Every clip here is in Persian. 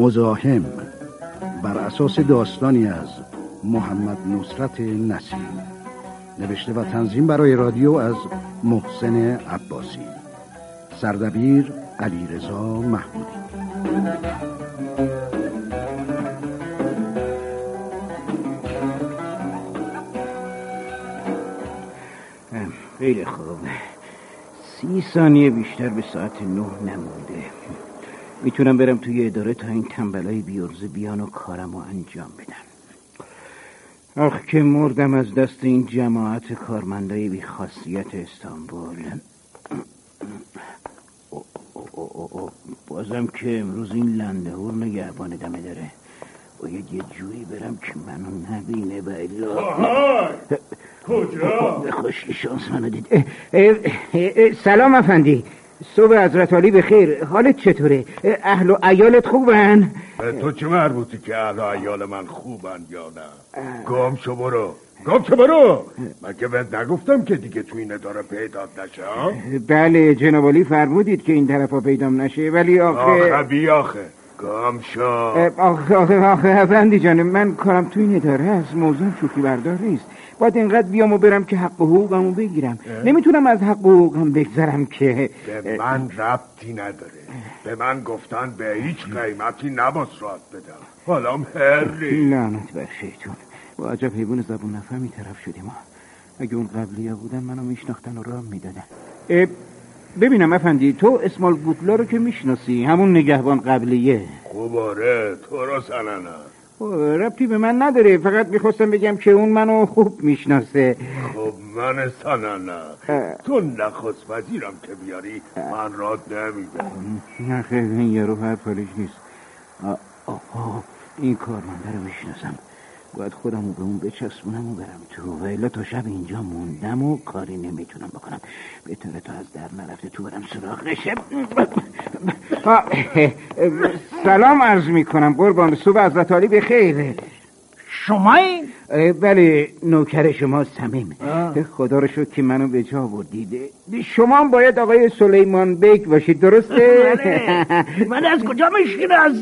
مزاحم بر اساس داستانی از محمد نصرت نسیم. نوشته و تنظیم برای رادیو از محسن عباسی. سردبیر علیرضا محمودی. خیلی خوب. سی ثانیه بیشتر به ساعت نه نمونده. می‌تونم برم توی اداره تا این تنبلای بیارزه بیان و کارم رو انجام بدم. آخ که مردم از دست این جماعت کارمندای بی خاصیت استانبول بازم که امروز این لندهور نگهبان دمه داره. باید یه جویی برم که منو نبینه بلا کجا؟ به خوشی شانس منو دید. سلام افندی. صبح حضرت علی به خیر. حالت چطوره؟ اهل و ایالت خوبن؟ به تو چه مربوطی که اهل و عیال من خوبن یا نه؟ گم شو برو. گم شو برو. من که بهت نگفتم که دیگه تو این اداره پیدات نشه؟ بله جناب علی فرمودید که این طرفا پیدام نشه ولی آخه آخه بی آخه. گم شو. آخه آخه آخه افندی جانم من کارم تو این اداره هست موضوع شوخی بردار نیست. باید اینقدر بیام و برم که حق و حقوقمو بگیرم. نمی‌تونم از حق و حقوقم بگذرم که به من ربطی نداره. به من گفتن به هیچ قیمتی نباس رات بدم. حالا هری. لعنت بر شیطون با عجب حیوان زبون نفهمی طرف شدیم ما اگه اون قبلی ها بودن منو میشناختن و راه می‌دادن. ببینم افندی تو اسمال بوتلا رو که می‌شناسی همون نگهبان قبلیه. خوب آره تو رو سننه ربطی به من نداره. فقط می‌خواستم بگم که اون منو خوب می‌شناسه. خب من سننه تو نخست وزیرم که بیاری. من راد نمیدم. نه خیلی این یارو حرف نیست. آ- آها این کارمنده رو می‌شناسم باید خودم رو به اون بچسبونم و برم تو. و الا تا شب اینجا موندم و کاری نمی‌تونم بکنم. بهتره تا از در نرفته تو برم سراغش آ، سلام عرض می‌کنم. قربان صبح حضرت علی به خیر. شما این بله نوکر شما سمیم خدا رو شکر که منو به جا بردید. شما باید آقای سلیمان بیک باشید درسته؟ بله. من از کجا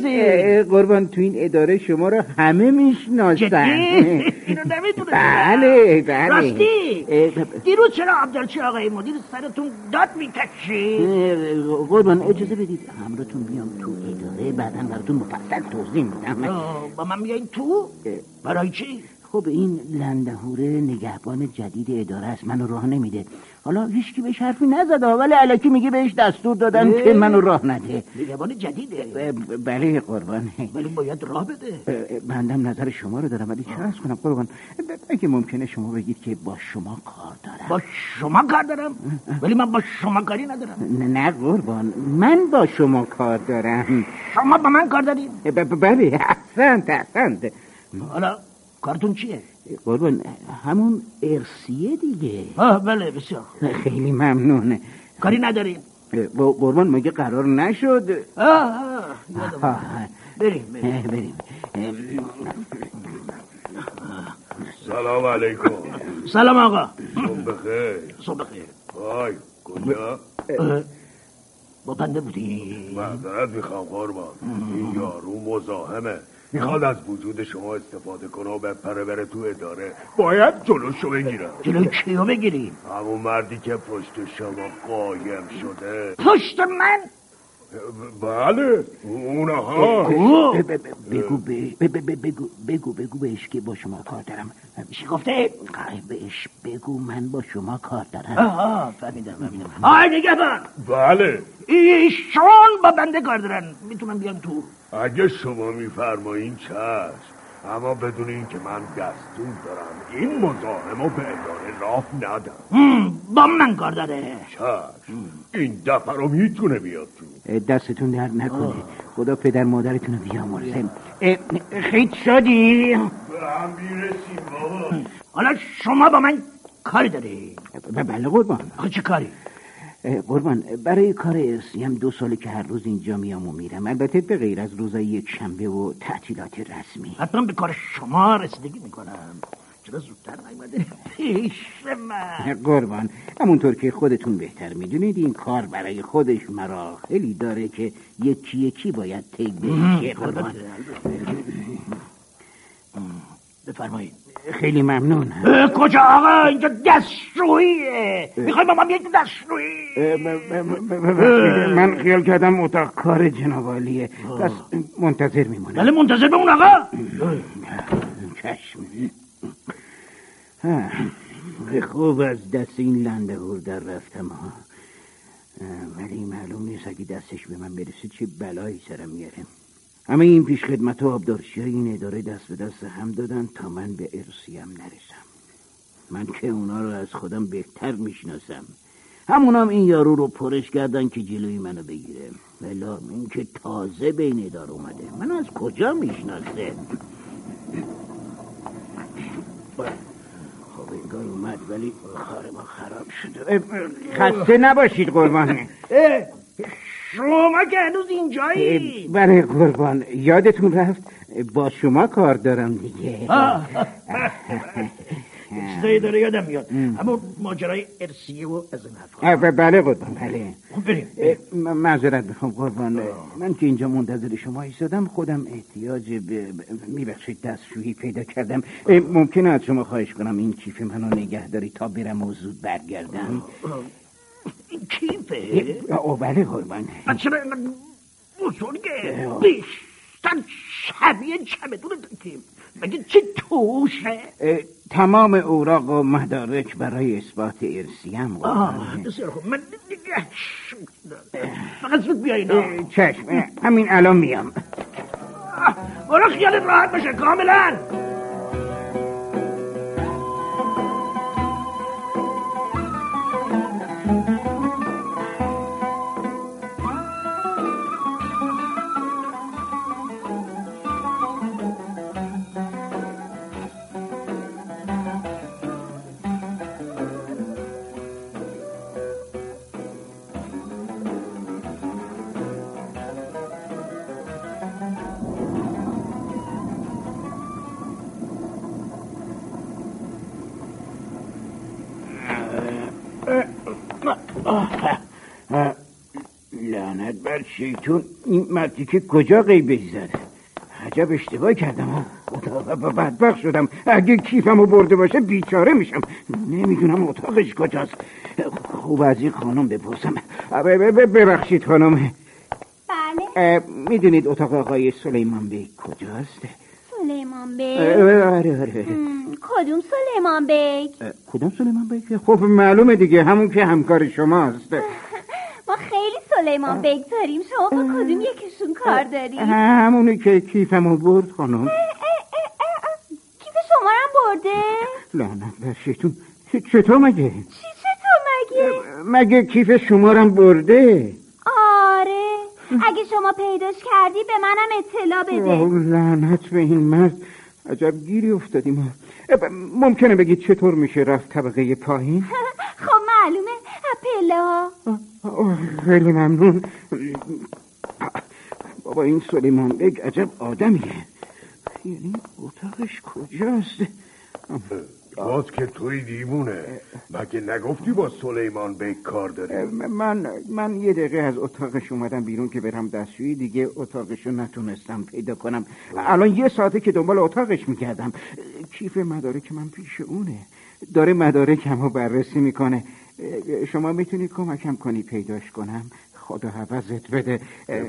اه، قربان تو این اداره شما رو همه می‌شناسن. جدی؟ اینو نمی‌دونه بله بله. راستی دیروز چرا عبدالچی آقای مدیر سرتون داد می‌کشی قربان اجازه بدید همراهتون بیام تو اداره بعدا براتون مفصل توضیح میدم. با من بیاین تو؟ برای چی؟ خب این لندهوره نگهبان جدید اداره است. منو راه نمیده. حالا هیچکی بهش حرفی نزده ولی علکی میگه بهش دستور دادن که منو راه نده. نگهبان جدیده. بله قربان ولی باید راه بده. بندم نظر شما رو دارم ولی چه ارز کنم قربان. اگه ممکنه شما بگید که با شما کار دارم. با شما کار دارم؟ ولی من با شما کاری ندارم. نه نه قربان. من با شما کار دارم. شما با من کار دارید؟ بله احسنت احسنت. حالا کارتون چیه؟ قربان همون ارسیه دیگه. آه بله بسیار خیلی ممنونه. کاری نداریم. با قربان مگه قرار نشد؟ آه آه بریم بریم. سلام علیکم. سلام آقا. صبح بخیر. صبح خیر وای کجا؟ با بنده بودی. معذرت می‌خوام قربان. این یارو مزاحمه. می‌خواد از وجود شما استفاده کنه و بپره بره تو اداره. باید جلوشو بگیرم. جلوی کیو بگیریم؟ همون مردی که پشت شما قایم شده. پشت من؟ بله اونها بگو. بگو بگو بگو بهش که با شما کار دارم. چی گفته؟ بهش بگو من با شما کار دارم. آه آه فهمیدم فهمیدم. آی نگهبان. بله. ایشون با بنده کار دارن. می‌تونم بیان تو اگه شما میفرمایین چشم اما بدون اینکه من دستور دارم این مزاحم رو به اداره راه ندم. با من کار داره. چشم این دفعه رو می‌تونه بیاد تو. دستتون درد نکنه. خدا پدر مادرتون رو بیامرزه. خیلی شدی؟ به هم می‌رسیم بابا. حالا شما با من کاری داری؟ بله قربان. آخه چه کاری؟ قربان برای کار ارسی هم دو ساله که هر روز اینجا میام و میرم. البته به غیر از روزای یک شنبه و تعطیلات رسمی. حتما به کار شما رسیدگی می‌کنم. چرا زودتر نیومده؟ پیش من. قربان همونطور که خودتون بهتر می‌دونید این کار برای خودش مراحلی داره که یکی یکی باید طی بشه قربان. بفرمایید. خیلی ممنون. کجا آقا؟ اینجا دستشوییه می‌خوای با من یک دستشویی؟ من خیال کردم اتاق کار جنابالیه پس منتظر میمونم. بله منتظر بمون آقا. چشم. خوب از دست این لنده هور در رفتم ها. ولی معلوم نیست اگه دستش به من برسه چه بلایی سرم میاره. همه این پیش خدمت و آبدارچی های این اداره دست به دست هم دادن تا من به ارسیم نرسم. من که اونا رو از خودم بهتر می‌شناسم. همونام این یارو رو پرش کردن که جلوی منو بگیره. ولا این که تازه بین اداره اومده. من از کجا می‌شناسه؟ خب انگار اومد ولی کار ما خراب شده. خسته نباشید قربان. اه، شما که هنوز اینجایی. بله قربان یادتون رفت؟ با شما کار دارم دیگه. چیزایی داره یادم میاد. همون ماجرای ارسیه و از این حرفا. اه، بله قربان بله. خب بریم معذرت می‌خوام قربان. من که اینجا منتظر شما ایستادم خودم احتیاج به میبخشید دستشویی پیدا کردم. ممکنه از شما خواهش کنم این کیف منو نگه داری تا برم و زود برگردم. کیفه او بله قربان چرا بزرگه؟ بیشتر شبیه چمدون کیف مگه چی توشه؟ تمام اوراق و مدارک برای اثبات ارسیم آه قربان بسیار خوب. من. فقط زود بیاین چشم همین الان میام. برو خیالت راحت بشه کاملا. شیطون این مردی که کجا غیبش زد؟ عجب اشتباه کردم بدبخت شدم. اگه کیفمو برده باشه بیچاره میشم. نمی‌دونم اتاقش کجاست. خوب از این خانم بپرسم. ببخشید خانم. بله. می‌دونید اتاق آقای سلیمان بیگ کجاست؟ سلیمان بیگ؟ آره آره. کدوم سلیمان بیگ؟ کدوم سلیمان بیگ؟ خب معلومه دیگه. همون که همکار شماست. ما خیلی سلیمان بیگ داریم شما با کدوم یکیشون کار داریم همونی که کیفمو برد خانم. کیف شما هم برده؟ لعنت بر شیطون. چطور مگه؟ چی چطور مگه؟ مگه کیف شمارم برده؟ آره. اگه شما پیداش کردی به منم اطلاع بده. لعنت به این مرد. عجب گیری افتادیم. ممکنه بگید چطور میشه رفت طبقه پایین؟ خب معلومه. پله ها؟ خیلی ممنون. بابا این سلیمان بگ عجب آدمیه. یعنی اتاقش کجاست؟ باز که توی دیوونه. مگه نگفتی با سلیمان بیگ کار داری؟ من من یه دقیقه از اتاقش اومدم بیرون که برم دستشویی. دیگه اتاقش رو نتونستم پیدا کنم. الان یه ساعته که دنبال اتاقش می‌کردم. کیف مدارک من پیش اونه. داره مدارکم رو بررسی می‌کنه. شما می‌تونید کمکم کنی پیداش کنم؟ خدا حوضت بده.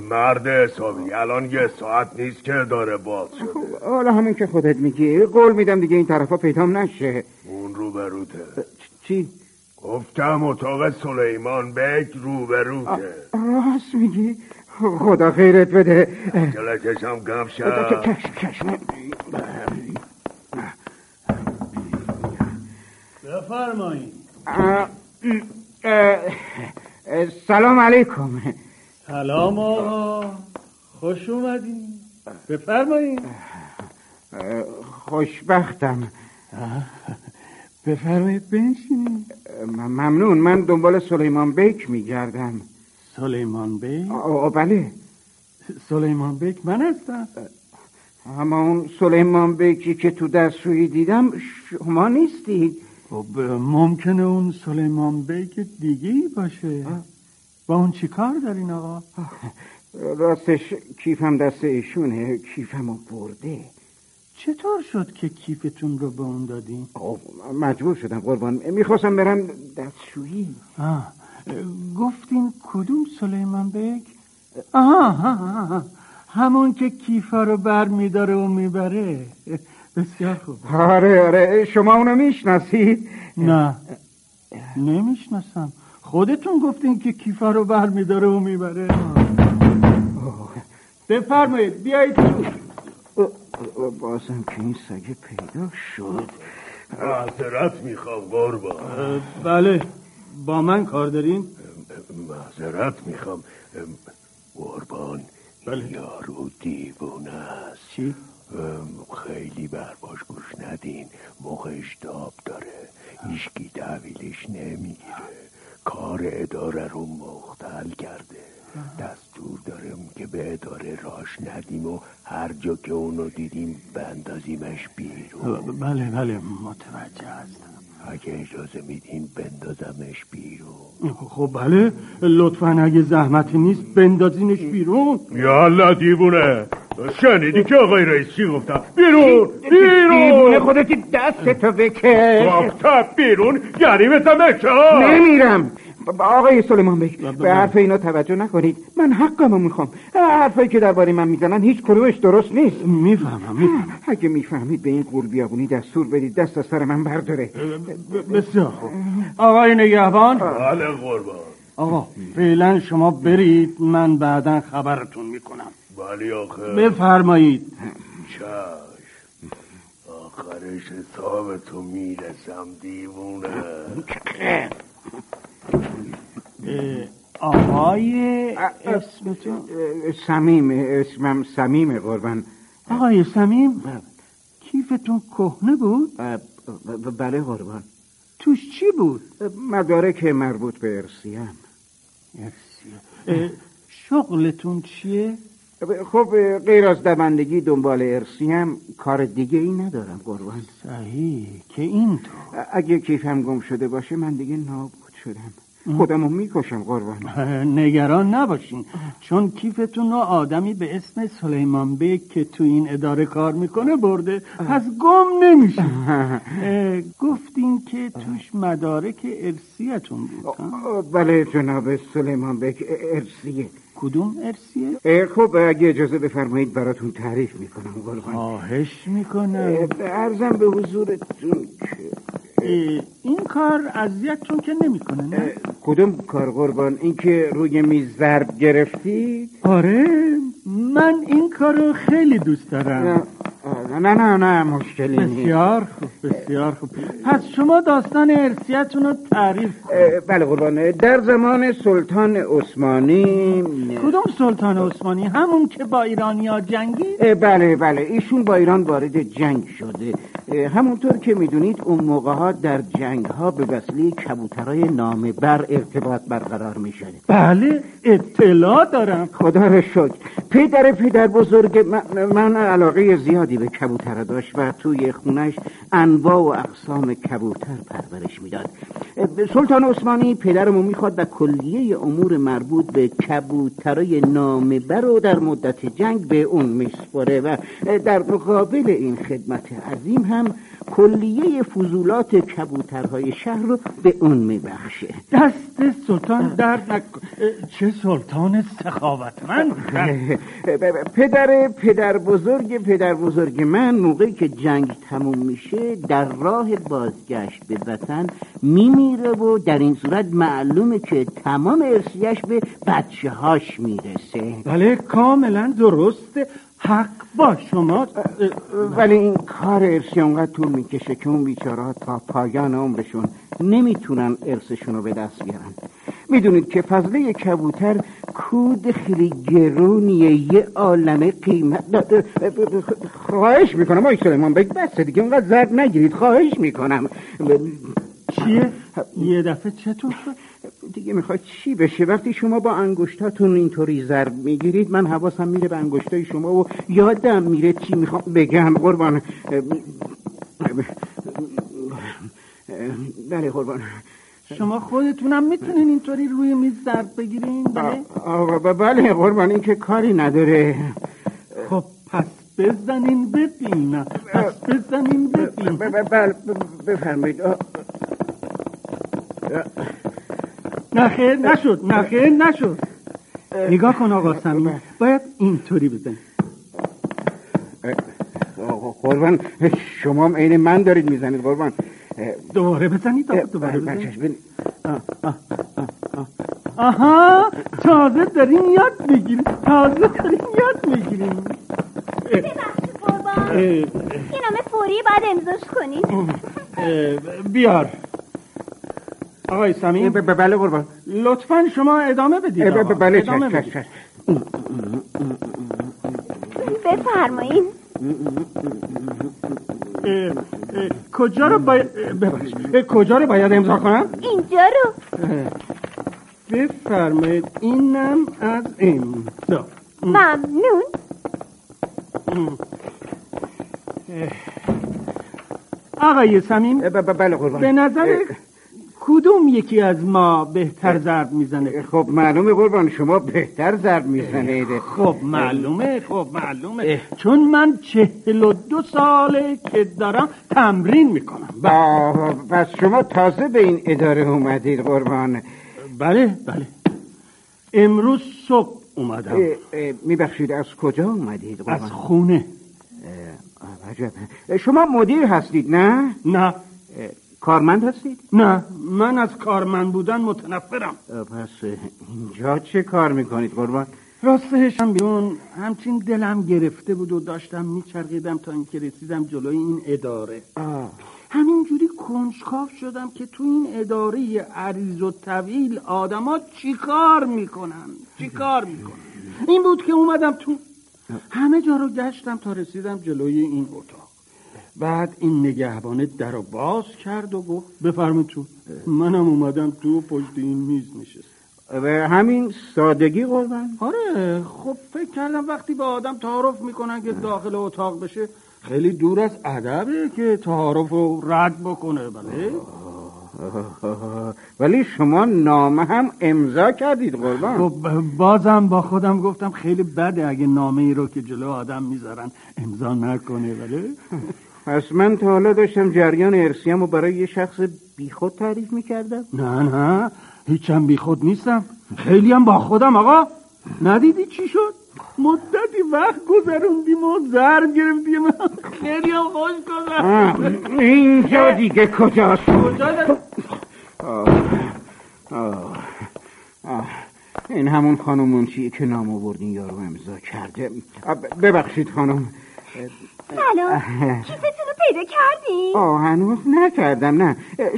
مرد حسابی الان یه ساعت نیست که داره باز شده. حالا همین که خودت میگی. قول میدم دیگه این طرفا پیدام نشه. اون روبروته چی؟ گفتم اتاق سلیمان بیگ روبروته راست میگی. خدا خیرت بده. جلکشم گم شد. کشم کشم بفرمایید. سلام علیکم. سلام آقا. خوش اومدین. بفرمایید خوشبختم. بفرمایید بنشینید ممنون. من دنبال سلیمان بیک میگردم. سلیمان بیگ آه بله. سلیمان بیگ من هستم. اما اون سلیمان بیگی که تو دستشویی دیدم شما نیستید خب ممکنه اون سلیمان بیگ دیگه ای باشه با اون چی کار دارین آقا؟ راستش کیفم دست ایشونه کیفمو برده چطور شد که کیفتون رو به اون دادین؟ مجبور شدم قربان می‌خواستم برم دستشویی آه. گفتین کدوم سلیمان بیک؟ آها, آها همون که کیفا رو بر میداره و می‌بره بسیار خوب. آره آره شما اونو می‌شناسید؟ نه. نمی‌شناسم. خودتون گفتین که کیفا رو بر میداره و می‌بره. بفرمایید بیایید. بازم که این سگه پیدا شد. معذرت می‌خوام قربان. بله. با من کار دارین؟ معذرت می‌خوام. قربان. بله. یارو دیوونه است. چی؟ خیلی برباش گوش ندین. موقعش داب داره. هیچکی تحویلش نمی‌گیره. کار اداره رو مختل کرده. دستور دارم که به اداره راش ندیم و هر جا که اونو دیدیم بندازیمش بیرون. بله بله متوجه هستم. اگه اجازه میدین بندازمش بیرون. خب بله لطفا اگه زحمتی نیست بندازینش بیرون. یالا دیوونه شنیدی که آقای رئیس چی گفتم بیرون بیرون. دیوونه خودتی دستتو بکش. گفتم بیرون یعنی مثل مکه نمیرم. آقای سلیمان بیک به حرف اینا توجه نکنید. من حقمو می‌خوام. حرفایی که درباره من می‌زنن هیچ کدومش درست نیست. می‌فهمم می‌فهمم. اگه می‌فهمید به این قول بیابونی دستور بدید دست از سر من برداره. بسیار خوب. آقای نگهبان. بله قربان. آقا فعلا شما برید من بعدا خبرتون می‌کنم. ولی آخه بفرمایید. چشم. آخرش حسابتو می‌رسم دیوونه. آقای اسمتون؟ سمیم اسمم سمیم قربان. آقای سمیم کیفتون کهنه بود؟ بله قربان. توش چی بود؟ مدارک مربوط به ارسیم ارسیه شغلتون چیه؟ خب غیر از دوندگی دنبال ارسیم کار دیگه ای ندارم قربان. صحیح که اینطور. اگه کیفم گم شده باشه من دیگه نابود. شدم. خودمو می‌کشم قربان. نگران نباشین. چون کیفتون رو آدمی به اسم سلیمان بیک که تو این اداره کار می‌کنه برده پس گم نمیشه گفتین که توش مدارک ارسیتون بود بله جناب سلیمان بیک ارسیه کدوم ارسیه؟ خب اگه اجازه بفرمایید براتون تعریف می‌کنم قربان. خواهش می‌کنم. ارزم به حضورتون که این کار اذیتتون که نمی‌کنه نه؟ کدوم کار قربان؟ اینکه روی میز ضرب گرفتید آره من این کارو خیلی دوست دارم. نه نه نه مشکلی نیست. بسیار خوب بسیار خوب. پس شما داستان ارسیتون رو تعریف کن بله قربان. در زمان سلطان عثمانی کدوم سلطان عثمانی؟ همون که با ایرانیا جنگید؟ بله بله ایشون با ایران وارد جنگ شده. همونطور که می‌دونید اون موقع ها در جنگ ها به وسیله کبوترای نامه بر ارتباط برقرار می‌شده بله اطلاع دارم. خدا رو شکر. پدر پدر بزرگ من, من علاقه زیادی به کبوتر داشت و توی خونش انواع و اقسام کبوتر پرورش می‌داد. سلطان عثمانی پدرمو می‌خواد و کلیه امور مربوط به کبوترای نامه بر و در مدت جنگ به اون میسپره و در مقابل این خدمت عظیم هم کلیه فضولات کبوترهای شهر رو به اون میبخشه. دست سلطان درد نک... چه سلطان سخاوتمند. پدر پدر بزرگ پدر بزرگ من موقعی که جنگ تموم میشه در راه بازگشت به وطن میمیره و در این صورت معلومه که تمام ارسیش به بچه هاش می‌رسه. بله کاملا درسته. حق با شما. ولی این کار ارسی اونقدر طول می‌کشه که اون بیچاره تا پایان عمرشون نمی‌تونن ارسشون رو به دست بیارن. می‌دونید که فضله کبوتر کود خیلی گرونیه یه عالمه قیمت خواهش می‌کنم آی سلیمان بگ بسه دیگه اونقدر زرد نگیرید. خواهش می‌کنم. چیه؟ یه دفعه چطور؟ دیگه می‌خواد چی بشه؟ وقتی شما با انگشتاتون اینطوری ضرب می‌گیرید من حواسم میره به انگشتای شما و یادم میره چی می‌خوام بگم. قربان. بله قربان. شما خودتونم می‌تونین اینطوری روی میز ضرب بگیرین؟ بله. بله قربان. این که کاری نداره. خب پس بزنین ببینم پس بزنین ببینم بله بفرمایید. نخیر نشد. نخیر نشد. نگاه کن آقا سمین باید اینطوری بزنی. آه، قربان شما هم عین من دارید می‌زنید قربان. دوباره بزنید آقا دوباره بزنید. آها تازه دارین یاد بگیریم تازه دارین یاد قربان این نامه فوری باید امضاش کنید بیار. آقای ب- بله قربان. لطفا شما ادامه بدید. بله ادامه بدید. اه، کجا رو باید اه، ببخش. اه، کجا رو باید امضا کنم؟ اینجا رو. بفرمایید اینم از امضا ممنون. آقای ب- بله قربان. به نظر کدوم یکی از ما بهتر ضرب می‌زنه؟ خب معلومه قربان شما بهتر ضرب می‌زنید. خب معلومه خب معلومه. چون من چهل و دو ساله که دارم تمرین می‌کنم. پس شما تازه به این اداره اومدید قربان. بله بله. امروز صبح اومدم. میبخشید از کجا اومدید؟ از خونه. عجب. شما مدیر هستید نه؟ نه. کارمند هستید؟ نه. من از کارمند بودن متنفرم. پس اینجا چه کار می‌کنید قربان؟ راستش هم بیرون. همچین دلم گرفته بود و داشتم میچرخیدم تا اینکه رسیدم جلوی این اداره. آه. همینجوری کنجکاو شدم که تو این اداره عریض و طویل آدما چیکار می‌کنن؟ چیکار می‌کنن؟ این بود که اومدم تو همه جا رو گشتم تا رسیدم جلوی این اتاق. بعد این نگهبانه در رو باز کرد و گفت بفرمایید تو. منم اومدم تو و پشت این میز نشست به همین سادگی قربان؟ آره خب فکر کردم وقتی به آدم تعارف می‌کنن که داخل اتاق بشه خیلی دور از ادبه که تعارف رو رد بکنه بله؟ ولی شما نامه هم امضا کردید قربان. خب بازم با خودم گفتم خیلی بده اگه نامه ای رو که جلو آدم می‌ذارن امضا نکنه بله؟ پس من تا حالا داشتم جریان ارسیم رو برای یه شخص بیخود تعریف می‌کردم. نه نه هیچم بی خود نیستم. خیلی هم با خودم آقا. ندیدی چی شد؟ مدتی وقت گذروندیم و زر گرفتیم. خیلی هم خوش گذر اینجا دیگه کجاست. این همون خانم منشیه که نام آوردین یارو امضا کرده. ببخشید خانم. سلام کیفتون رو پیدا کردین؟ آه هنوز نکردم نه.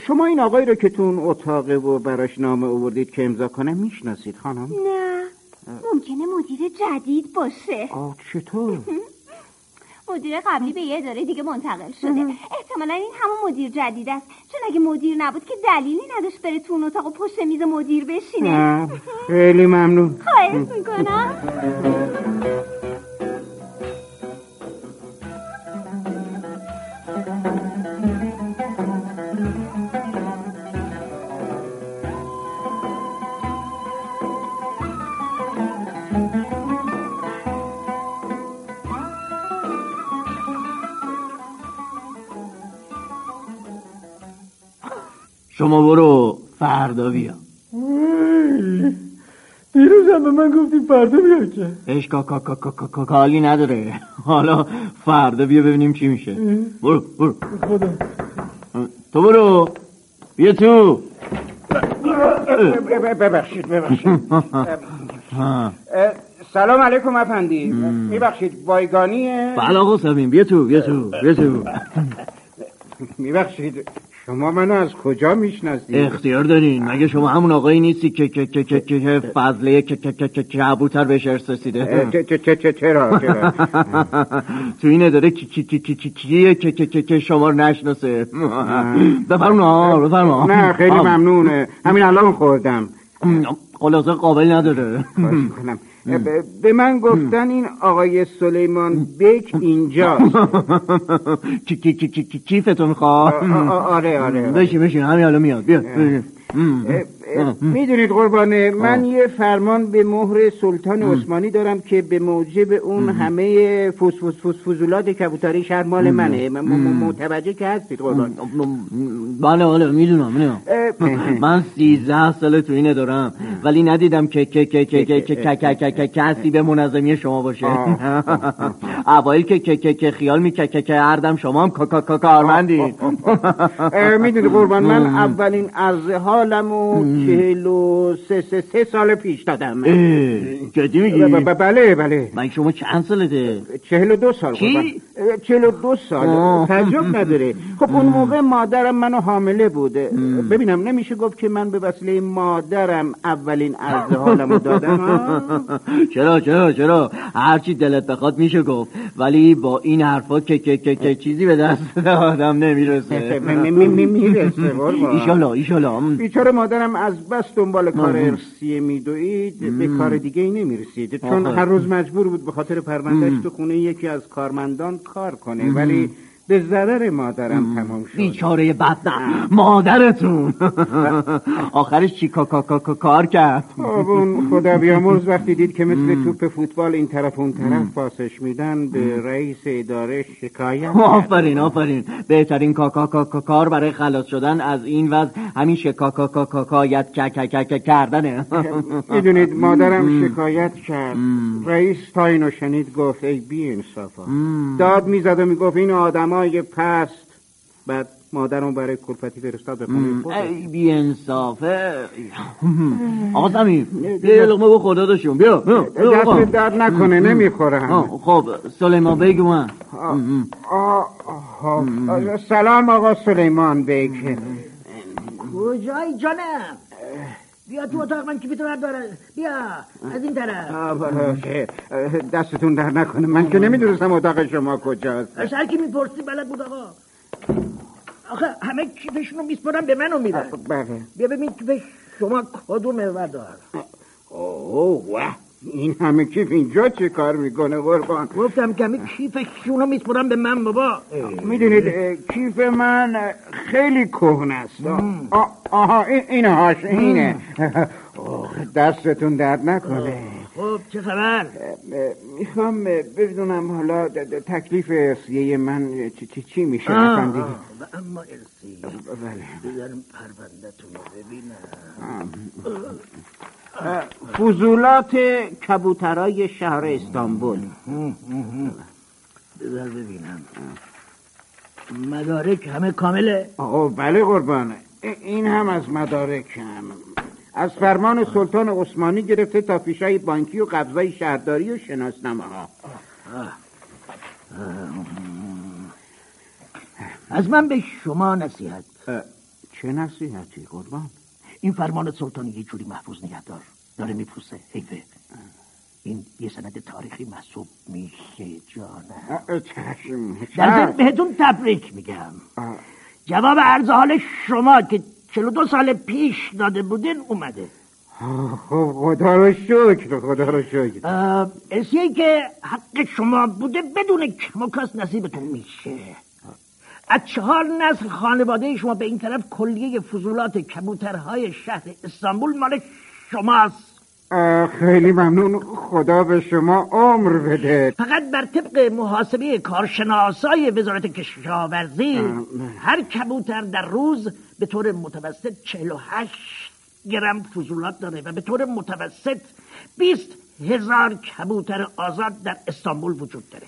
شما این آقای رو که تو اون اتاقه و براش نامه آوردید که امضا کنه می‌شناسید خانم؟ نه. ممکنه مدیر جدید باشه آه چطور مدیر قبلی به یه اداره دیگه منتقل شده احتمالا این همون مدیر جدید است چون اگه مدیر نبود که دلیلی نداشت بره تو اون اتاق و پشت میز مدیر بشینه نه، خیلی ممنون خواهش می‌کنم شما برو فردا بیا. دیروزم به من گفتی فردا بیا که. اش کا کا کا کا- کا- کا- کالی نداره. حالا فردا بیا ببینیم چی میشه. برو برو. خدا. تو برو. بیا تو. ببخشید ببخشید. سلام علیکم افندی. میبخشید بایگانیه. بله آقا سمین بیا تو بیا تو بیا تو. میبخشید. شما منو از کجا می‌شناسید؟ اختیار دارین مگه شما همون آقایی نیستی که که که که که فضله که که که که کبوتر بهش ارث رسیده؟ چرا؟ تو این اداره کی کی کی کی کی کیه که که که که شما رو نشناسه؟ بفرما بفرما. نه خیلی ممنونه. همین الان خوردم. خلاصه قابل نداره. کنم به من گفتن این آقای سلیمان بیک اینجاست. کی کی کی کی کیفتون خواه آره آره بشین بشین همین الان میاد. بیا می‌دونید قربانه من یه فرمان به مهر سلطان عثمانی دارم که به موجب اون همه فوس فوس فوس فوزولات کبوتری شهر مال منه متوجه که هستید قربان بله بله می‌دونم من سیزده ساله تو اینه دارم ولی ندیدم که که که که که که که که که کسی به منظمی شما باشه اوایل که که که که خیال می که که که اردم شما هم کارمندی می‌دونی قربان من اولین عرض حالم و چهل و سه سه سه سال پیش دادم. جدی میگی؟ بله بله. من شما چند سالته؟ چهل و دو سال چی؟ چهل و دو سال. تجرب نداره. خب اون موقع مادرم منو حامله بوده ببینم نمیشه گفت که من به وسیله مادرم اولین عرض حالمو دادم؟ چرا چرا چرا؟ هرچی دلت بخواد میشه گفت. ولی با این حرفا که که که که چیزی به دست آدم نمی‌رسه. می‌رسه ایشالا ایشالا. بیچاره مادرم از بس دنبال کار ارسیه میدوید به کار دیگه ای نمی‌رسید چون هر روز مجبور بود به خاطر پروندهش تو خونه یکی از کارمندان کار کنه. ولی به ضرر مادرم تمام شد. بیچاره بدن مادرتون. آخرش چی کار کرد؟ اون خدا بیامرز وقتی دید که مثل توپ فوتبال این طرف اون طرف پاسش میدن به رئیس اداره شکایت آفرین آفرین. بهترین کار برای خلاص شدن از این وضع. همین شکایت کردنه. می‌دونید مادرم شکایت کرد. رئیس تا اینو شنید گفت ای بی انصافا داد می‌زد و می‌گفت این آدم های پست بعد مادرم برای کلفتی فرستاد به خونه ای بی انصافه. آقا زمین یه لقمه خدا داشتیم بیا دست درد نکنه نمی‌خورم خب سلیمان بیگ من. سلام آقا سلیمان بیگ. کجای جانم؟ بیا تو اتاق من کیفیتو برداره بیا از این طرف. دستتون در نکنه. من که نمی‌دونستم اتاق شما کجاست. از هر کی می‌پرسی بلد بود آقا. آخه همه کیفشونو میسپرن به منو میدن. بله. بیا ببین کیف شما کدومه بردار اوه واه. این همه کیف اینجا چه کار می‌کنه قربان؟ گفتم همه کیفشونو میسپرن به من بابا. می‌دونید کیف من خیلی کهنه است. آها این هاش اینه. دستتون درد نکنه. خب چه خبر؟ می‌خوام بدونم حالا تکلیف ارسیه من چی, چی میشه؟ اما ارسیه بله. بذارم پروندتون رو ببینم. فضولات کبوترای شهر استانبول. بذار ببینم. مدارک همه کامله؟ آه بله قربانه این هم از مدارک هم از فرمان سلطان عثمانی گرفته تا فیشای بانکی و قبضای شهرداری و شناسنامه ها از من به شما نصیحت. چه نصیحتی قربان؟ این فرمان سلطانی یه جوری محفوظ نگهدار. داره میپوسه. حیفه. این یه سند تاریخی محسوب میشه جانم چشم. در بهتون تبریک میگم. جواب عرض حال شما که چلو دو سال پیش داده بودین اومده. خدا رو شکر خدا رو شکر. اسیه که حق شما بوده بدون کمکاس نصیبتون میشه. از چهار نسل خانواده شما به این طرف کلیه فضولات کبوترهای شهر استانبول مال شماست. خیلی ممنون. خدا به شما عمر بده. فقط بر طبق محاسبه کارشناسای وزارت کشاورزی هر کبوتر در روز به طور متوسط 48 گرم فضولات داره و به طور متوسط 20 هزار کبوتر آزاد در استانبول وجود داره.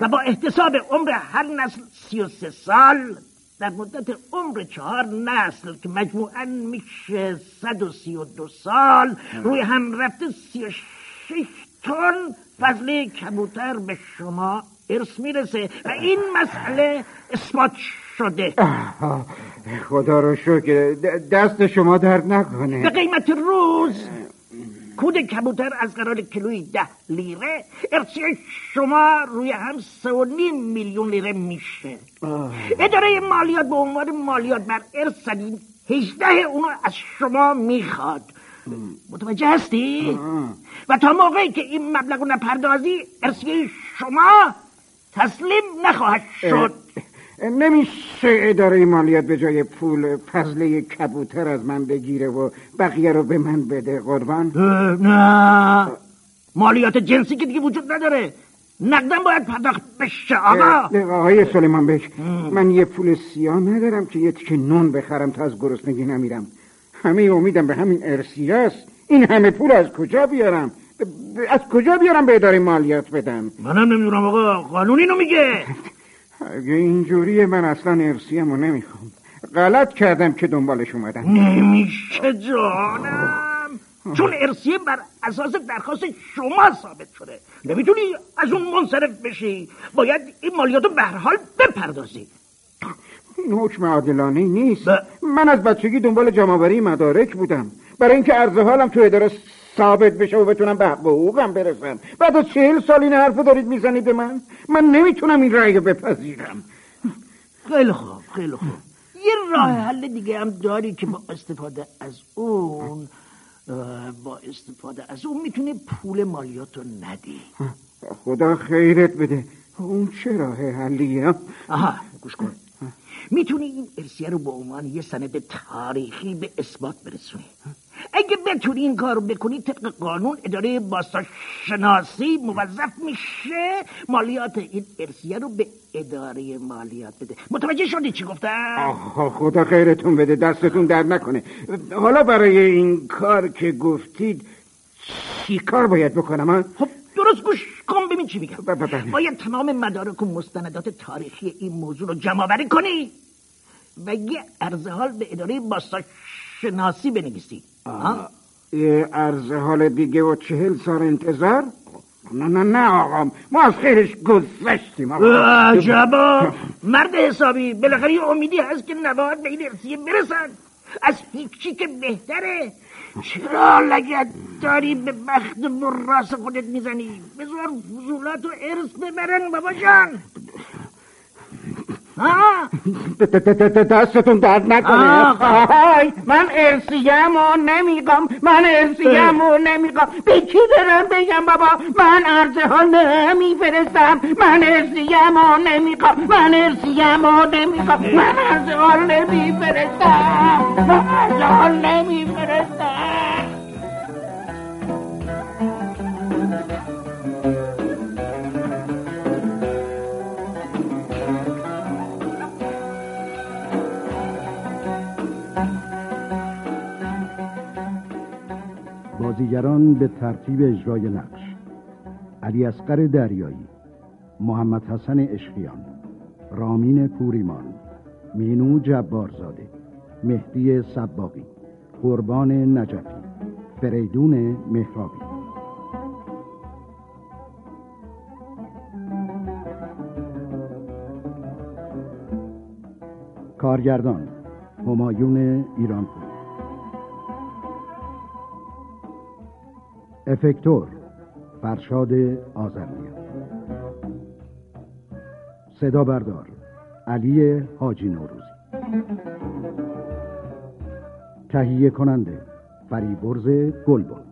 و با احتساب عمر هر نسل 33 سال در مدت عمر چهار نسل که مجموعا میشه 132 سال روی هم رفته 36 تن فضله کبوتر به شما ارث می‌رسه و این مسئله اثبات شده. خدا رو شکر دست شما درد نکنه. به قیمت روز کود کبوتر از قرار کیلوی ده لیره ارسی شما روی هم سه و نیم میلیون لیره میشه. اداره مالیات به عنوان مالیات بر ارث هجده اونو از شما می‌خواد. متوجه هستی؟ و تا موقعی که این مبلغ نپردازی ارسیه شما تسلیم نخواهد شد. نمیشه اداره مالیات به جای پول فضله کبوتر از من بگیره و بقیه رو به من بده قربان؟ نه. مالیات جنسی که دیگه وجود نداره. نقدم باید پرداخت بشه آقا. آقای سلیمان بک من یه پول سیاه ندارم که یه تیکه نون بخرم تا از گرسنگی نمیرم. همه امیدم به همین ارسیه است این همه پول از کجا بیارم؟ از کجا بیارم به اداره مالیات بدم؟ منم نمی‌دونم آقا. قانون اینو میگه. اگه اینجوریه من اصلا ارسیم رو نمی‌خوام. غلط کردم که دنبالش اومدم. نمیشه جانم. چون ارسیه بر اساس درخواست شما ثابت شده. نمی‌تونی از اون منصرف بشی. باید این مالیاتو به هر حال بپردازی. این حکم عادلانه نیست من از بچگی دنبال جمعوری مدارک بودم. برای اینکه عرض حالم تو اداره ثابت بشه و بتونم به حقوقم برسم. بعد از چهل سال این حرف دارید می‌زنید به من؟ من نمی‌تونم این رأی بپذیرم. خیلی خوب خیلی خوب. یه راه حل دیگه هم داری که با استفاده از اون با استفاده از اون می‌تونی پول مالیات رو ندی. خدا خیرت بده. اون چه راه حلیه؟ آها گوش کن. می‌تونی این ارسیه رو به عنوان یه سند تاریخی به اثبات برسونی. اگه بتونی این کار رو بکنی طبق قانون اداره شناسی موظف میشه مالیات این ارسیه رو به اداره مالیات بده. متوجه شدی چی گفتم؟ خدا خیرتون بده دستتون در نکنه. حالا برای این کار که گفتید چی کار باید بکنم خب درست گوش کن ببین چی میگم. باید تمام مدارک و مستندات تاریخی این موضوع رو جمع کنی و یه عرض حال به اداره شناسی بنویسی. عرض حال دیگه و چهل سال انتظار؟ نه نه نه آقا ما از خیرش گذشتیم عجبا مرد حسابی بالاخره یه امیدی هست که نباید به این ارسیه برسن. از هیچی که بهتره. چرا لگت داری به بخت براس خودت می‌زنی؟ بذار فضولات و ارث ببرن بابا جان. دستتون درد نکنه. من ارسیم و نمیگم من ارسیم و نمیگم. به کی برم بگم بابا من ارزه ها نمیفرستم. من ارسیم و نمیگم من ارسیم و نمیگم. من ارزه ها نمیفرستم. من ارزه ها نمیفرستم. بازیگران به ترتیب اجرای نقش. علی اصغر دریایی محمد حسن اشقیان رامین پوریمان مینو جبارزاده مهدی سباقی قربان نجفی فریدون مهرابی. کارگردان همایون ایرانپور. افکتور فرشاد آزرمیان صدا بردار علی حاجی نوروزی. تهیه کننده فریبرز گلبن.